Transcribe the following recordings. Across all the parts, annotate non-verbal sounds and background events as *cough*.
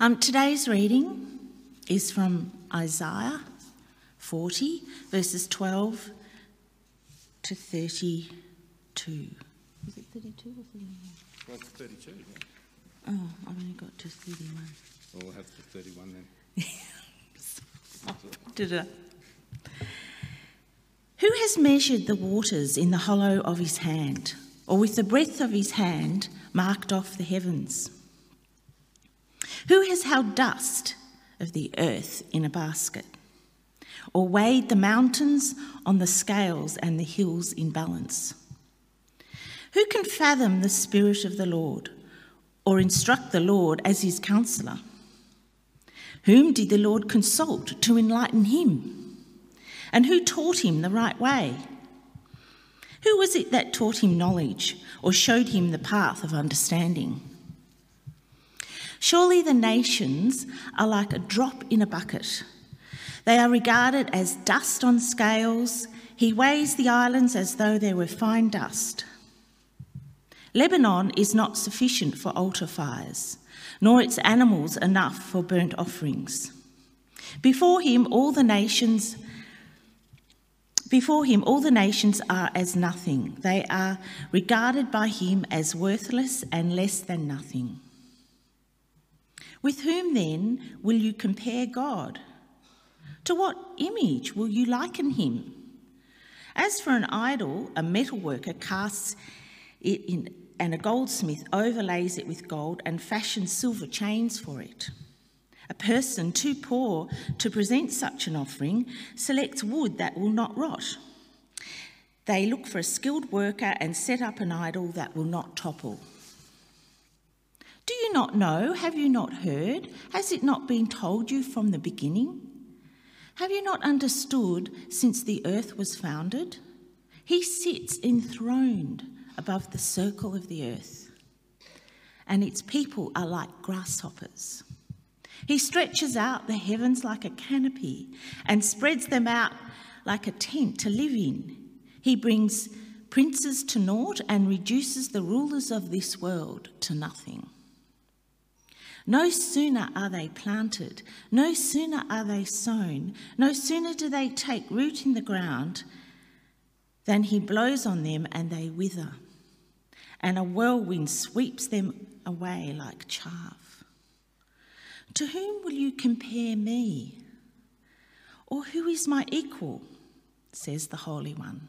Um, today's reading is from Isaiah 40, verses 12 to 32. Is it 32 or 31? Well, it's 32. Yeah. Oh, I've only got to 31. Well, we'll have the 31 then. *laughs* Did it? Who has measured the waters in the hollow of his hand, or with the breadth of his hand marked off the heavens? Who has held dust of the earth in a basket, or weighed the mountains on the scales and the hills in balance? Who can fathom the Spirit of the Lord, or instruct the Lord as his counselor? Whom did the Lord consult to enlighten him? And who taught him the right way? Who was it that taught him knowledge or showed him the path of understanding? Surely the nations are like a drop in a bucket. They are regarded as dust on scales. He weighs the islands as though they were fine dust. Lebanon is not sufficient for altar fires, nor its animals enough for burnt offerings. Before him, all the nations before him, all the nations are as nothing. They are regarded by him as worthless and less than nothing. With whom then will you compare God? To what image will you liken him? As for an idol, a metalworker casts it in, and a goldsmith overlays it with gold and fashions silver chains for it. A person too poor to present such an offering selects wood that will not rot. They look for a skilled worker and set up an idol that will not topple. Do you not know? Have you not heard? Has it not been told you from the beginning? Have you not understood since the earth was founded? He sits enthroned above the circle of the earth, and its people are like grasshoppers. He stretches out the heavens like a canopy and spreads them out like a tent to live in. He brings princes to naught and reduces the rulers of this world to nothing. No sooner are they planted, no sooner are they sown, no sooner do they take root in the ground than he blows on them and they wither, and a whirlwind sweeps them away like chaff. To whom will you compare me? Or who is my equal? says the Holy One.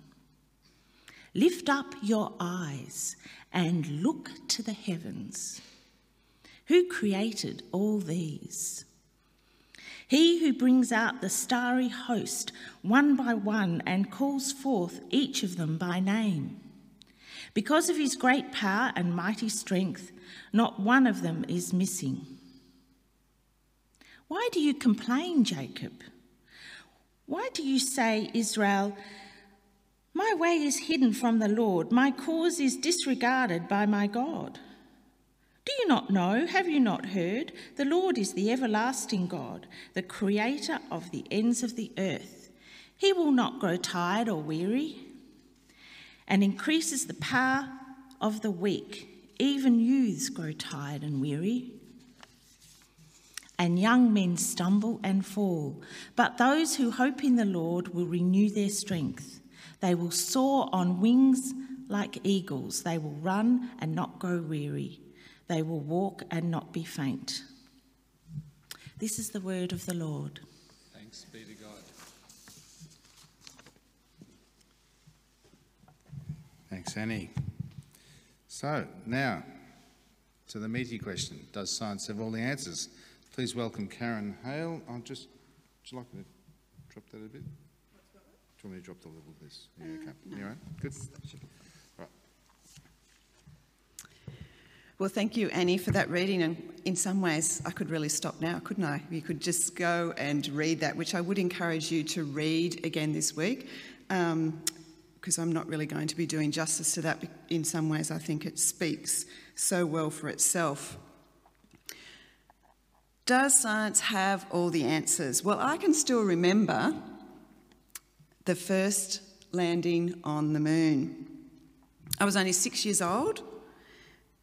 Lift up your eyes and look to the heavens. Who created all these? He who brings out the starry host one by one and calls forth each of them by name. Because of his great power and mighty strength, not one of them is missing. Why do you complain, Jacob? Why do you say, Israel, my way is hidden from the Lord, my cause is disregarded by my God? Not know? Have you not heard? The Lord is the everlasting God, the creator of the ends of the earth. He will not grow tired or weary, and increases the power of the weak. Even youths grow tired and weary and young men stumble and fall. But those who hope in the Lord will renew their strength. They will soar on wings like eagles. They will run and not grow weary. They will walk and not be faint. This is the word of the Lord. Thanks be to God. Thanks, Annie. So, now to the meaty question Does science have all the answers? Please welcome Karen Hale. I'll just, would you like me to drop that a bit? Do you want me to drop the level of this? Yeah, okay. no. You all right? Good. Right. Well, thank you, Annie, for that reading. And in some ways, I could really stop now, couldn't I? You could just go and read that, which I would encourage you to read again this week, because um, I'm not really going to be doing justice to that. In some ways, I think it speaks so well for itself. Does science have all the answers? Well, I can still remember the first landing on the moon. I was only six years old.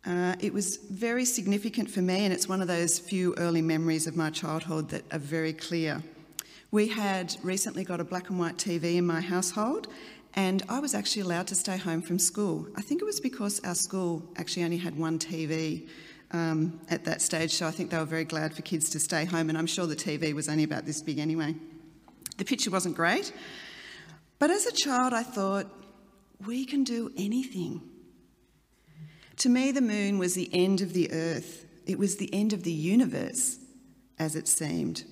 Uh, it was very significant for me, and it's one of those few early memories of my childhood that are very clear. We had recently got a black and white TV in my household, and I was actually allowed to stay home from school. I think it was because our school actually only had one TV um, at that stage, so I think they were very glad for kids to stay home, and I'm sure the TV was only about this big anyway. The picture wasn't great, but as a child, I thought, we can do anything. To me, the moon was the end of the earth, it was the end of the universe, as it seemed.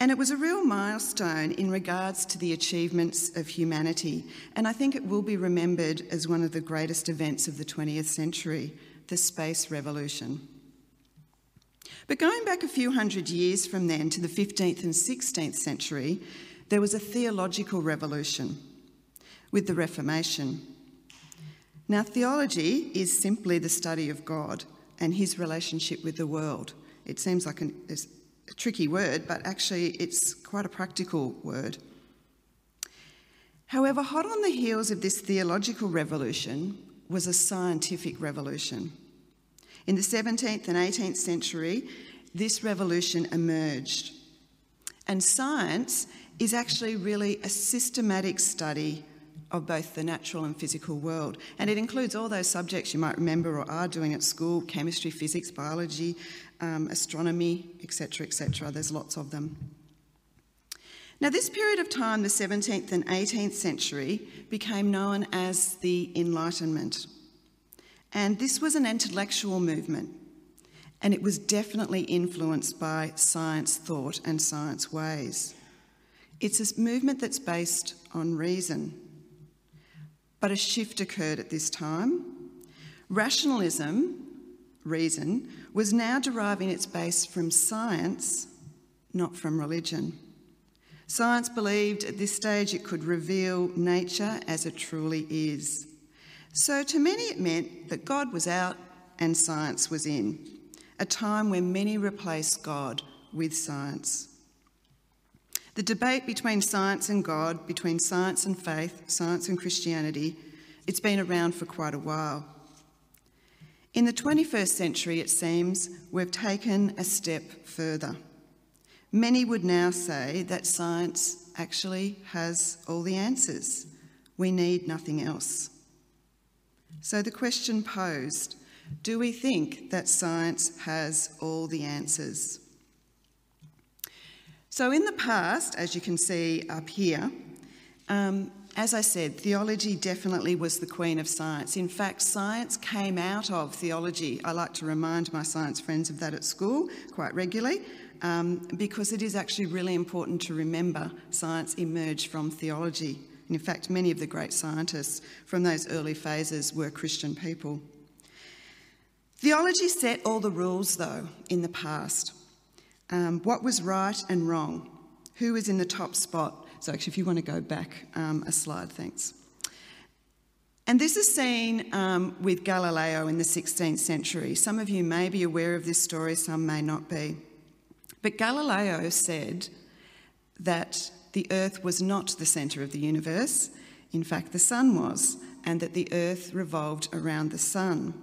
And it was a real milestone in regards to the achievements of humanity. And I think it will be remembered as one of the greatest events of the 20th century the space revolution. But going back a few hundred years from then to the 15th and 16th century, there was a theological revolution with the Reformation. Now, theology is simply the study of God and his relationship with the world. It seems like an, a tricky word, but actually, it's quite a practical word. However, hot on the heels of this theological revolution was a scientific revolution. In the 17th and 18th century, this revolution emerged. And science is actually really a systematic study of both the natural and physical world. And it includes all those subjects you might remember or are doing at school chemistry, physics, biology, um, astronomy, etc., etc. There's lots of them. Now, this period of time, the 17th and 18th century, became known as the Enlightenment. And this was an intellectual movement, and it was definitely influenced by science thought and science ways. It's a movement that's based on reason, but a shift occurred at this time. Rationalism, reason, was now deriving its base from science, not from religion. Science believed at this stage it could reveal nature as it truly is. So to many it meant that God was out and science was in, a time when many replaced God with science. The debate between science and God, between science and faith, science and Christianity, it's been around for quite a while. In the 21st century, it seems, we've taken a step further. Many would now say that science actually has all the answers. We need nothing else. So the question posed do we think that science has all the answers? So, in the past, as you can see up here, um, as I said, theology definitely was the queen of science. In fact, science came out of theology. I like to remind my science friends of that at school quite regularly um, because it is actually really important to remember science emerged from theology. And in fact, many of the great scientists from those early phases were Christian people. Theology set all the rules, though, in the past um, what was right and wrong, who was in the top spot. So, actually, if you want to go back um, a slide, thanks. And this is seen um, with Galileo in the 16th century. Some of you may be aware of this story, some may not be. But Galileo said that the Earth was not the centre of the universe, in fact, the Sun was, and that the Earth revolved around the Sun.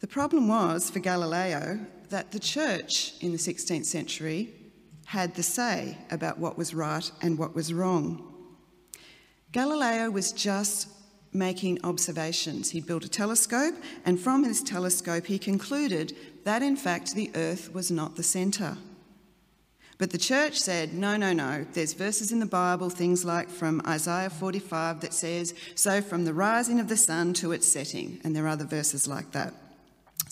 The problem was for Galileo that the church in the 16th century had the say about what was right and what was wrong. Galileo was just making observations. He built a telescope, and from his telescope, he concluded that in fact the earth was not the centre. But the church said, no, no, no. There's verses in the Bible, things like from Isaiah 45, that says, So from the rising of the sun to its setting. And there are other verses like that.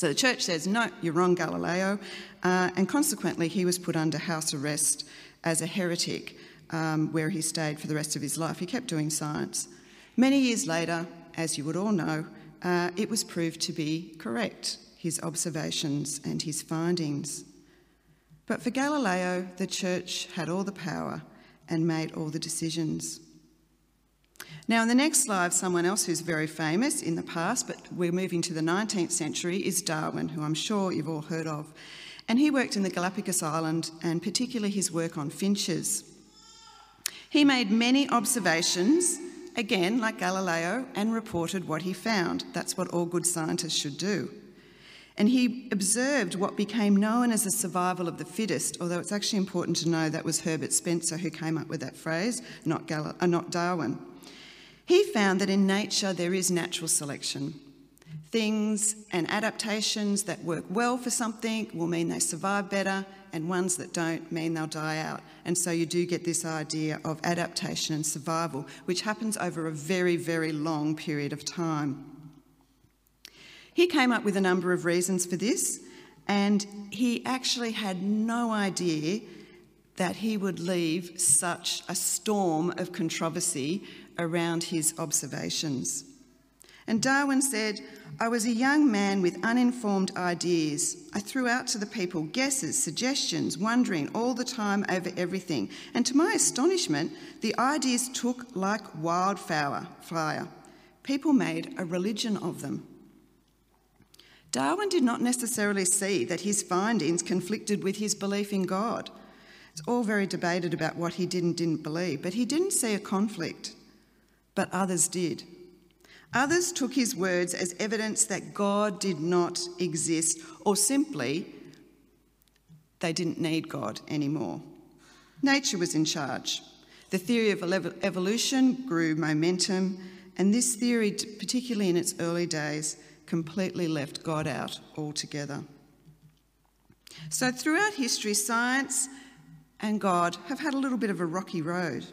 So the church says, no, you're wrong, Galileo, uh, and consequently he was put under house arrest as a heretic, um, where he stayed for the rest of his life. He kept doing science. Many years later, as you would all know, uh, it was proved to be correct, his observations and his findings. But for Galileo, the church had all the power and made all the decisions. Now, in the next slide, someone else who's very famous in the past, but we're moving to the 19th century, is Darwin, who I'm sure you've all heard of. And he worked in the Galapagos Island, and particularly his work on finches. He made many observations again like Galileo, and reported what he found. That's what all good scientists should do. And he observed what became known as the survival of the fittest, although it's actually important to know that was Herbert Spencer who came up with that phrase, not, Gal- uh, not Darwin. He found that in nature there is natural selection. Things and adaptations that work well for something will mean they survive better, and ones that don't mean they'll die out. And so you do get this idea of adaptation and survival, which happens over a very, very long period of time. He came up with a number of reasons for this, and he actually had no idea that he would leave such a storm of controversy around his observations. And Darwin said, I was a young man with uninformed ideas. I threw out to the people guesses, suggestions, wondering all the time over everything. And to my astonishment, the ideas took like wildfire. Fire. People made a religion of them. Darwin did not necessarily see that his findings conflicted with his belief in God. It's all very debated about what he did and didn't believe, but he didn't see a conflict. But others did. Others took his words as evidence that God did not exist, or simply they didn't need God anymore. Nature was in charge. The theory of evolution grew momentum, and this theory, particularly in its early days, completely left God out altogether. So, throughout history, science and God have had a little bit of a rocky road.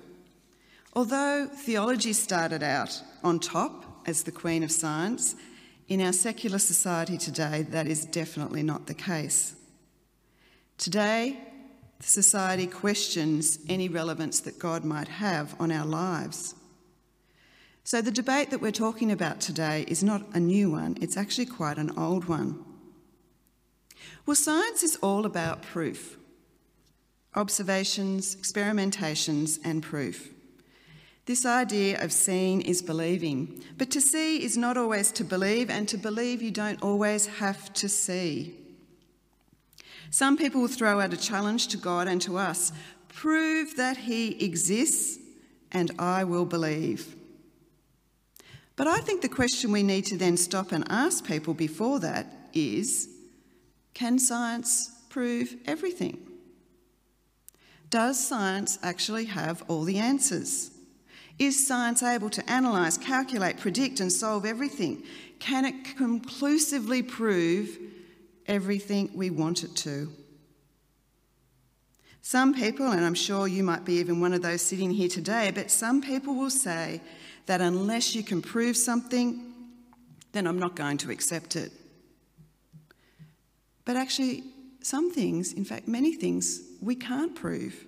Although theology started out on top as the queen of science, in our secular society today, that is definitely not the case. Today, society questions any relevance that God might have on our lives. So, the debate that we're talking about today is not a new one, it's actually quite an old one. Well, science is all about proof observations, experimentations, and proof. This idea of seeing is believing, but to see is not always to believe, and to believe you don't always have to see. Some people will throw out a challenge to God and to us prove that He exists, and I will believe. But I think the question we need to then stop and ask people before that is can science prove everything? Does science actually have all the answers? Is science able to analyse, calculate, predict, and solve everything? Can it conclusively prove everything we want it to? Some people, and I'm sure you might be even one of those sitting here today, but some people will say that unless you can prove something, then I'm not going to accept it. But actually, some things, in fact, many things, we can't prove,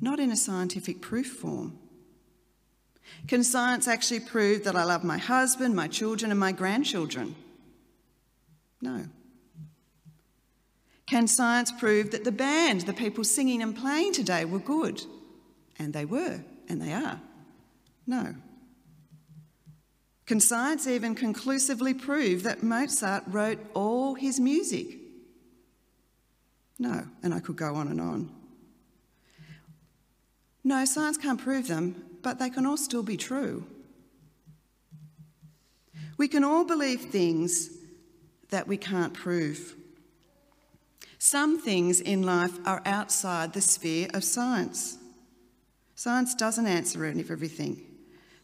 not in a scientific proof form. Can science actually prove that I love my husband, my children, and my grandchildren? No. Can science prove that the band, the people singing and playing today, were good? And they were, and they are. No. Can science even conclusively prove that Mozart wrote all his music? No, and I could go on and on. No, science can't prove them, but they can all still be true. We can all believe things that we can't prove. Some things in life are outside the sphere of science. Science doesn't answer everything.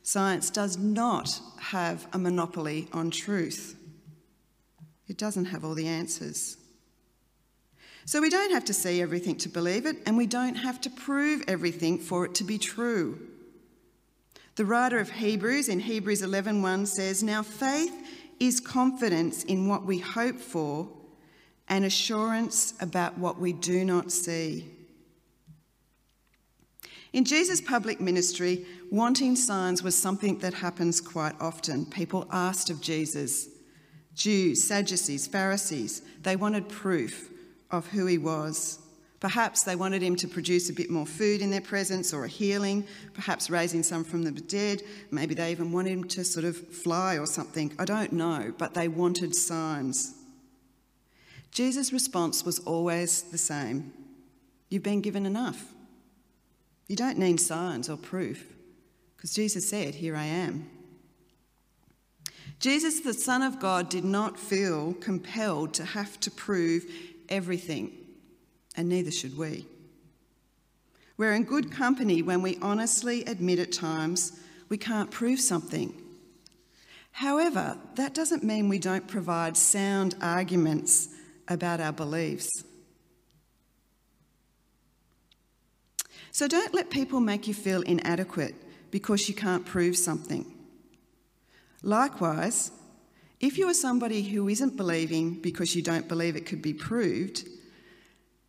Science does not have a monopoly on truth. It doesn't have all the answers. So we don't have to see everything to believe it, and we don't have to prove everything for it to be true. The writer of Hebrews in Hebrews 11:1 says, "Now faith is confidence in what we hope for and assurance about what we do not see." In Jesus' public ministry, wanting signs was something that happens quite often. People asked of Jesus, Jews, Sadducees, Pharisees, they wanted proof of who he was. Perhaps they wanted him to produce a bit more food in their presence or a healing, perhaps raising some from the dead. Maybe they even wanted him to sort of fly or something. I don't know, but they wanted signs. Jesus' response was always the same You've been given enough. You don't need signs or proof Because Jesus said, Here I am. Jesus, the Son of God, did not feel compelled to have to prove everything, and neither should we. We're in good company when we honestly admit at times we can't prove something. However, that doesn't mean we don't provide sound arguments about our beliefs. So don't let people make you feel inadequate because you can't prove something. Likewise, if you are somebody who isn't believing because you don't believe it could be proved,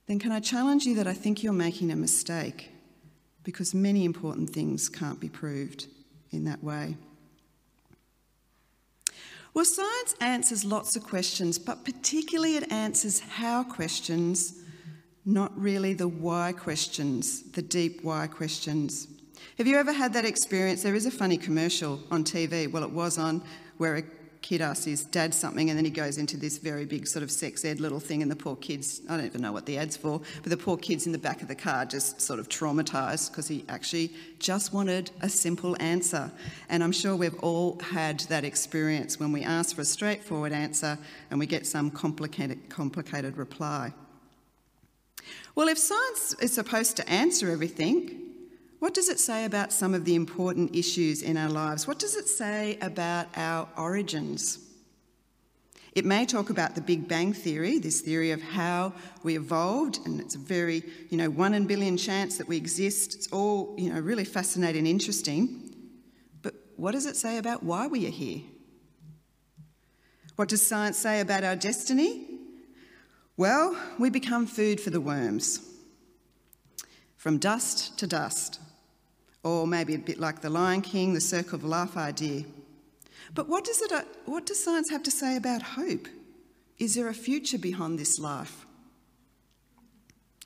then can I challenge you that I think you're making a mistake because many important things can't be proved in that way. Well, science answers lots of questions, but particularly it answers how questions, not really the why questions, the deep why questions. Have you ever had that experience? There is a funny commercial on TV, well, it was on, where a kid asks his dad something and then he goes into this very big sort of sex ed little thing, and the poor kids, I don't even know what the ad's for, but the poor kids in the back of the car just sort of traumatised because he actually just wanted a simple answer. And I'm sure we've all had that experience when we ask for a straightforward answer and we get some complicated, complicated reply. Well, if science is supposed to answer everything, what does it say about some of the important issues in our lives? What does it say about our origins? It may talk about the Big Bang Theory, this theory of how we evolved, and it's a very, you know, one in billion chance that we exist. It's all, you know, really fascinating and interesting. But what does it say about why we are here? What does science say about our destiny? Well, we become food for the worms. From dust to dust or maybe a bit like the Lion King, the circle of life idea. But what does, it, uh, what does science have to say about hope? Is there a future beyond this life?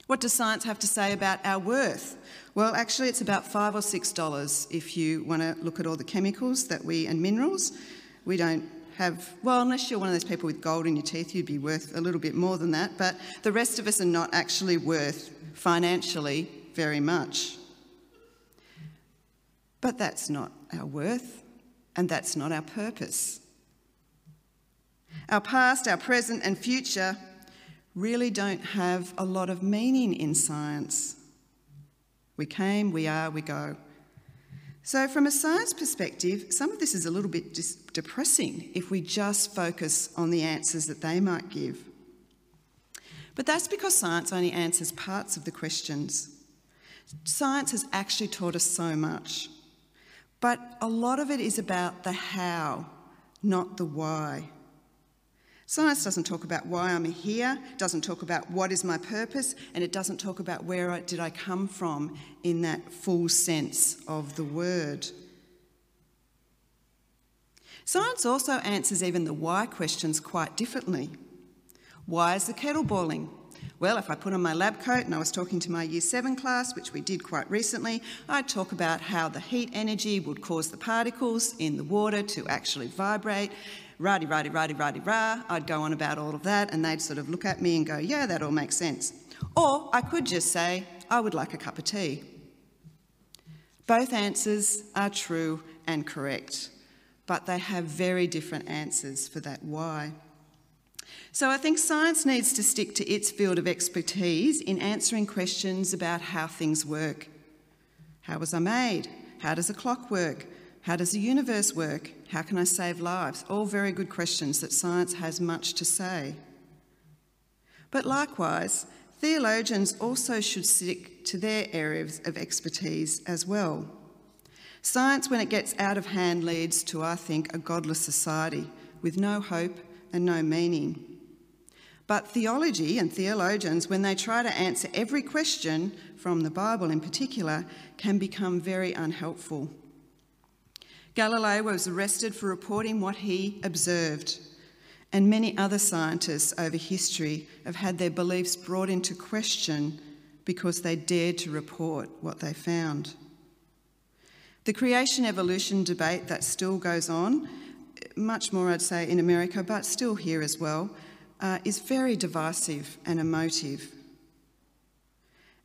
What does science have to say about our worth? Well, actually, it's about five or six dollars if you want to look at all the chemicals that we and minerals. We don't have, well, unless you're one of those people with gold in your teeth, you'd be worth a little bit more than that. But the rest of us are not actually worth financially very much. But that's not our worth, and that's not our purpose. Our past, our present, and future really don't have a lot of meaning in science. We came, we are, we go. So, from a science perspective, some of this is a little bit depressing if we just focus on the answers that they might give. But that's because science only answers parts of the questions. Science has actually taught us so much. But a lot of it is about the how, not the why. Science doesn't talk about why I'm here, doesn't talk about what is my purpose, and it doesn't talk about where I, did I come from in that full sense of the word. Science also answers even the why questions quite differently. Why is the kettle boiling? Well, if I put on my lab coat and I was talking to my year seven class, which we did quite recently, I'd talk about how the heat energy would cause the particles in the water to actually vibrate. Rah-de, rah-de, rah-de, rah-de, rah. I'd go on about all of that and they'd sort of look at me and go, yeah, that all makes sense. Or I could just say, I would like a cup of tea. Both answers are true and correct, but they have very different answers for that why. So I think science needs to stick to its field of expertise in answering questions about how things work. How was I made? How does a clock work? How does the universe work? How can I save lives? All very good questions that science has much to say. But likewise, theologians also should stick to their areas of expertise as well. Science, when it gets out of hand, leads to, I think, a godless society with no hope and no meaning. But theology and theologians, when they try to answer every question from the Bible in particular, can become very unhelpful. Galileo was arrested for reporting what he observed, and many other scientists over history have had their beliefs brought into question because they dared to report what they found. The creation evolution debate that still goes on, much more I'd say in America, but still here as well, uh, is very divisive and emotive.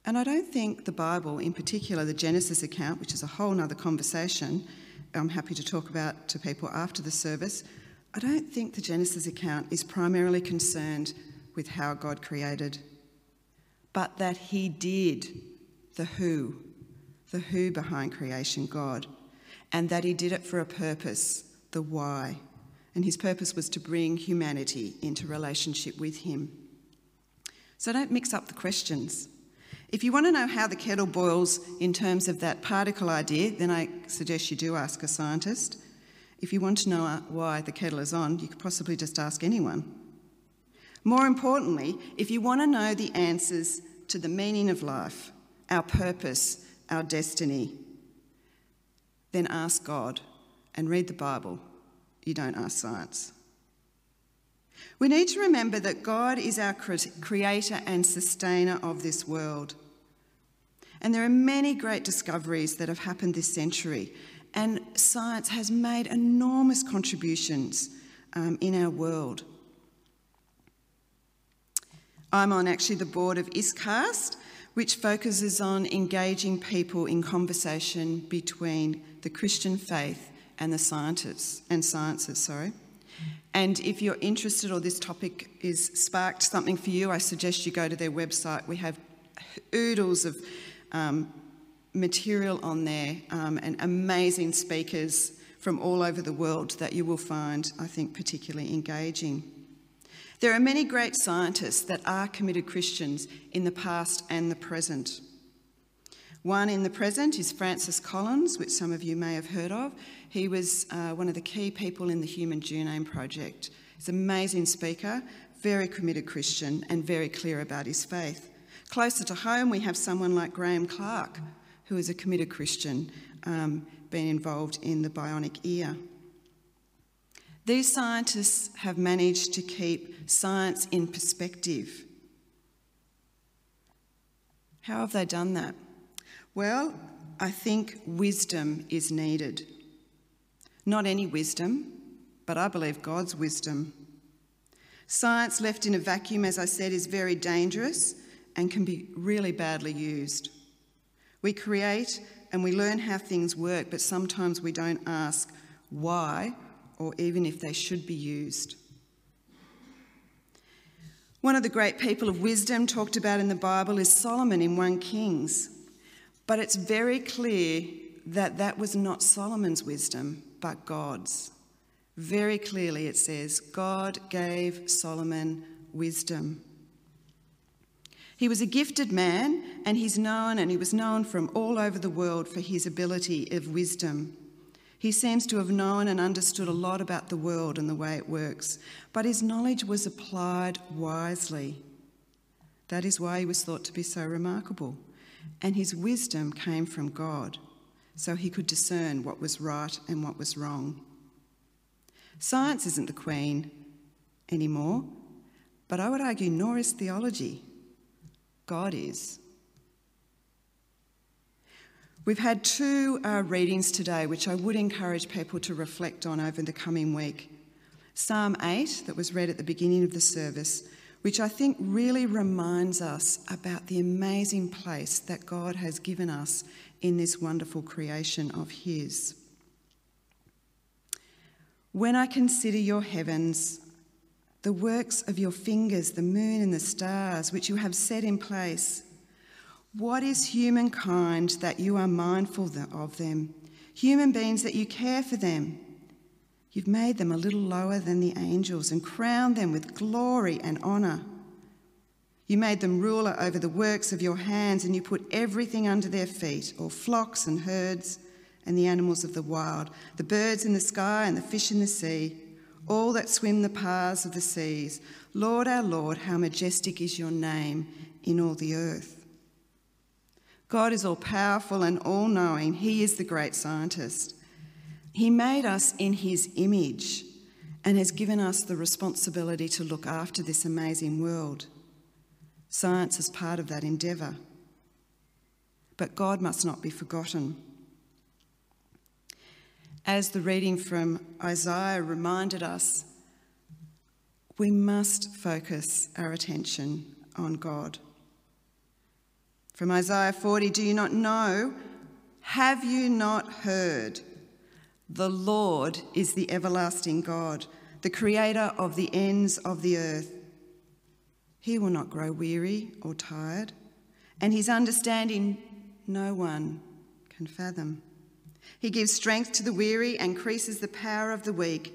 And I don't think the Bible, in particular the Genesis account, which is a whole other conversation, I'm happy to talk about to people after the service, I don't think the Genesis account is primarily concerned with how God created, but that He did the who, the who behind creation, God, and that He did it for a purpose, the why. And His purpose was to bring humanity into relationship with Him. So don't mix up the questions. If you want to know how the kettle boils in terms of that particle idea, then I suggest you do ask a scientist. If you want to know uh, why the kettle is on, you could possibly just ask anyone. More importantly, if you want to know the answers to the meaning of life, our purpose, our destiny, then ask God and read the Bible. You don't ask science. We need to remember that God is our creator and sustainer of this world. And there are many great discoveries that have happened this century, and science has made enormous contributions um, in our world. I'm on actually the board of ISCAST, which focuses on engaging people in conversation between the Christian faith and the scientists and sciences, sorry. And if you're interested or this topic is sparked something for you, I suggest you go to their website. We have oodles of um, material on there um, and amazing speakers from all over the world that you will find, I think, particularly engaging. There are many great scientists that are committed Christians in the past and the present. One in the present is Francis Collins, which some of you may have heard of. He was uh, one of the key people in the Human Genome Project. He's an amazing speaker, very committed Christian, and very clear about his faith. Closer to home, we have someone like Graeme Clark, who is a committed Christian, um, being involved in the bionic ear. These scientists have managed to keep science in perspective. How have they done that? Well, I think wisdom is needed. Not any wisdom, but I believe God's wisdom. Science left in a vacuum, as I said, is very dangerous and can be really badly used. We create and we learn how things work, but sometimes we don't ask why or even if they should be used. One of the great people of wisdom talked about in the Bible is Solomon in 1 Kings. But it's very clear that that was not Solomon's wisdom, but God's. Very clearly it says, God gave Solomon wisdom. He was a gifted man, and he's known, and he was known from all over the world for his ability of wisdom. He seems to have known and understood a lot about the world and the way it works, but his knowledge was applied wisely. That is why he was thought to be so remarkable and his wisdom came from God, so he could discern what was right and what was wrong. Science isn't the queen anymore, but I would argue nor is theology. God is. We've had two uh, readings today, which I would encourage people to reflect on over the coming week. Psalm 8, that was read at the beginning of the service, which I think really reminds us about the amazing place that God has given us in this wonderful creation of His. When I consider your heavens, the works of your fingers, the moon and the stars, which you have set in place, what is humankind that you are mindful of them? Human beings that you care for them. You've made them a little lower than the angels and crowned them with glory and honour. You made them ruler over the works of your hands, and you put everything under their feet, all flocks and herds and the animals of the wild, the birds in the sky and the fish in the sea, all that swim the paths of the seas. Lord our Lord, how majestic is your name in all the earth. God is all powerful and all knowing. He is the great scientist. He made us in His image and has given us the responsibility to look after this amazing world. Science is part of that endeavour. But God must not be forgotten. As the reading from Isaiah reminded us, we must focus our attention on God. From Isaiah 40 Do you not know? Have you not heard? The Lord is the everlasting God, the creator of the ends of the earth. He will not grow weary or tired, and his understanding no one can fathom. He gives strength to the weary and increases the power of the weak.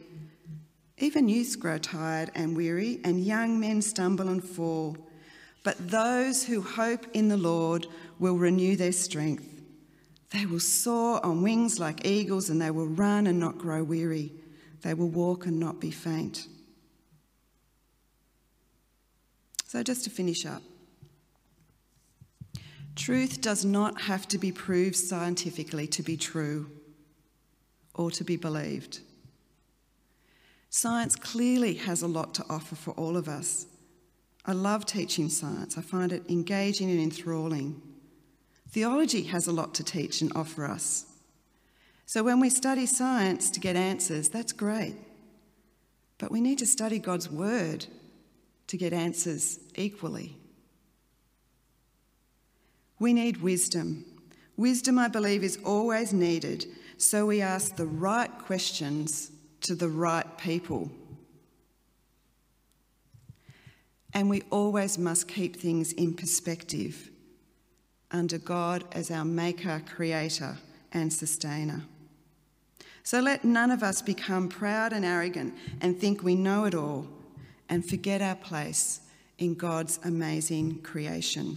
Even youths grow tired and weary, and young men stumble and fall. But those who hope in the Lord will renew their strength. They will soar on wings like eagles, and they will run and not grow weary. They will walk and not be faint. So, just to finish up, truth does not have to be proved scientifically to be true or to be believed. Science clearly has a lot to offer for all of us. I love teaching science, I find it engaging and enthralling. Theology has a lot to teach and offer us. So when we study science to get answers, that's great. But we need to study God's Word to get answers equally. We need wisdom. Wisdom, I believe, is always needed, so we ask the right questions to the right people. And we always must keep things in perspective under God as our maker, creator, and sustainer. So let none of us become proud and arrogant and think we know it all and forget our place in God's amazing creation.